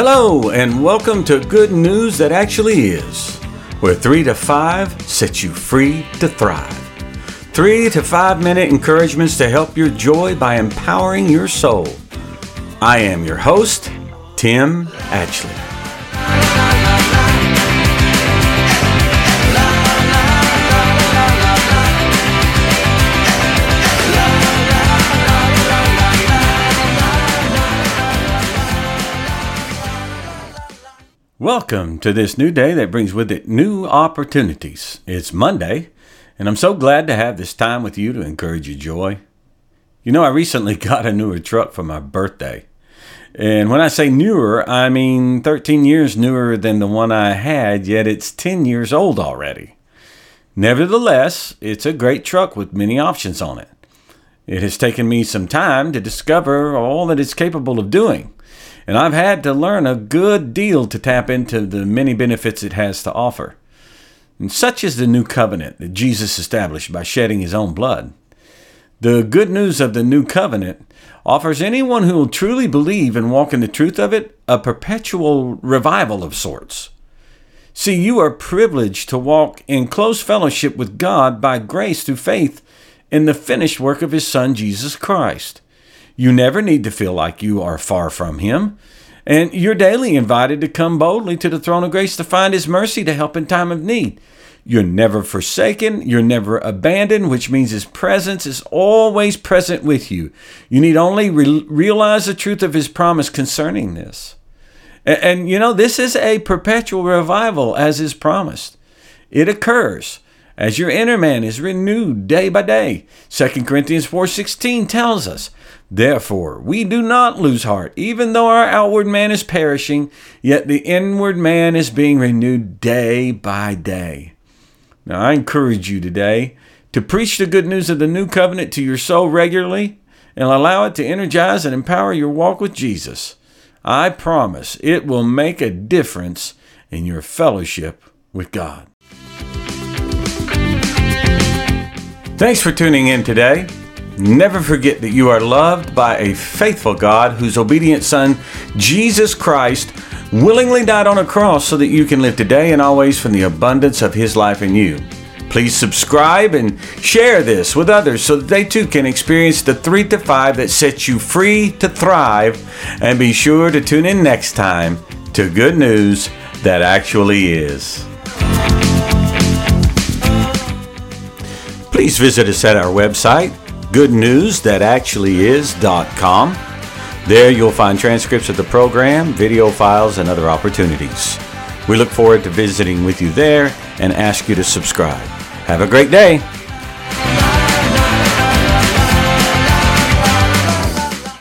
Hello, and welcome to Good News That Actually Is, where 3 to 5 sets you free to thrive. 3 to 5 minute encouragements to help your joy by empowering your soul. I am your host, Tim Atchley. Welcome to this new day that brings with it new opportunities. It's Monday, and I'm so glad to have this time with you to encourage your joy. You know, I recently got a newer truck for my birthday. And when I say newer, I mean 13 years newer than the one I had, yet it's 10 years old already. Nevertheless, it's a great truck with many options on it. It has taken me some time to discover all that it's capable of doing and I've had to learn a good deal to tap into the many benefits it has to offer. And such is the new covenant that Jesus established by shedding his own blood. The good news of the new covenant offers anyone who will truly believe and walk in the truth of it a perpetual revival of sorts. See, you are privileged to walk in close fellowship with God by grace through faith in the finished work of His Son, Jesus Christ. You never need to feel like you are far from Him. And you're daily invited to come boldly to the throne of grace to find His mercy to help in time of need. You're never forsaken. You're never abandoned, which means His presence is always present with you. You need only re- realize the truth of His promise concerning this. And, and, you know, this is a perpetual revival as is promised. It occurs as your inner man is renewed day by day. 2 Corinthians 4:16 tells us, "Therefore, we do not lose heart, even though our outward man is perishing, yet the inward man is being renewed day by day." Now, I encourage you today to preach the good news of the new covenant to your soul regularly and allow it to energize and empower your walk with Jesus. I promise it will make a difference in your fellowship with God. Thanks for tuning in today. Never forget that you are loved by a faithful God whose obedient Son, Jesus Christ, willingly died on a cross so that you can live today and always from the abundance of His life in you. Please subscribe and share this with others so that they too can experience the 3 to 5 that sets you free to thrive. And be sure to tune in next time to Good News That Actually Is. Please visit us at our website, goodnewsthatactuallyis.com. There you'll find transcripts of the program, video files, and other opportunities. We look forward to visiting with you there and ask you to subscribe. Have a great day.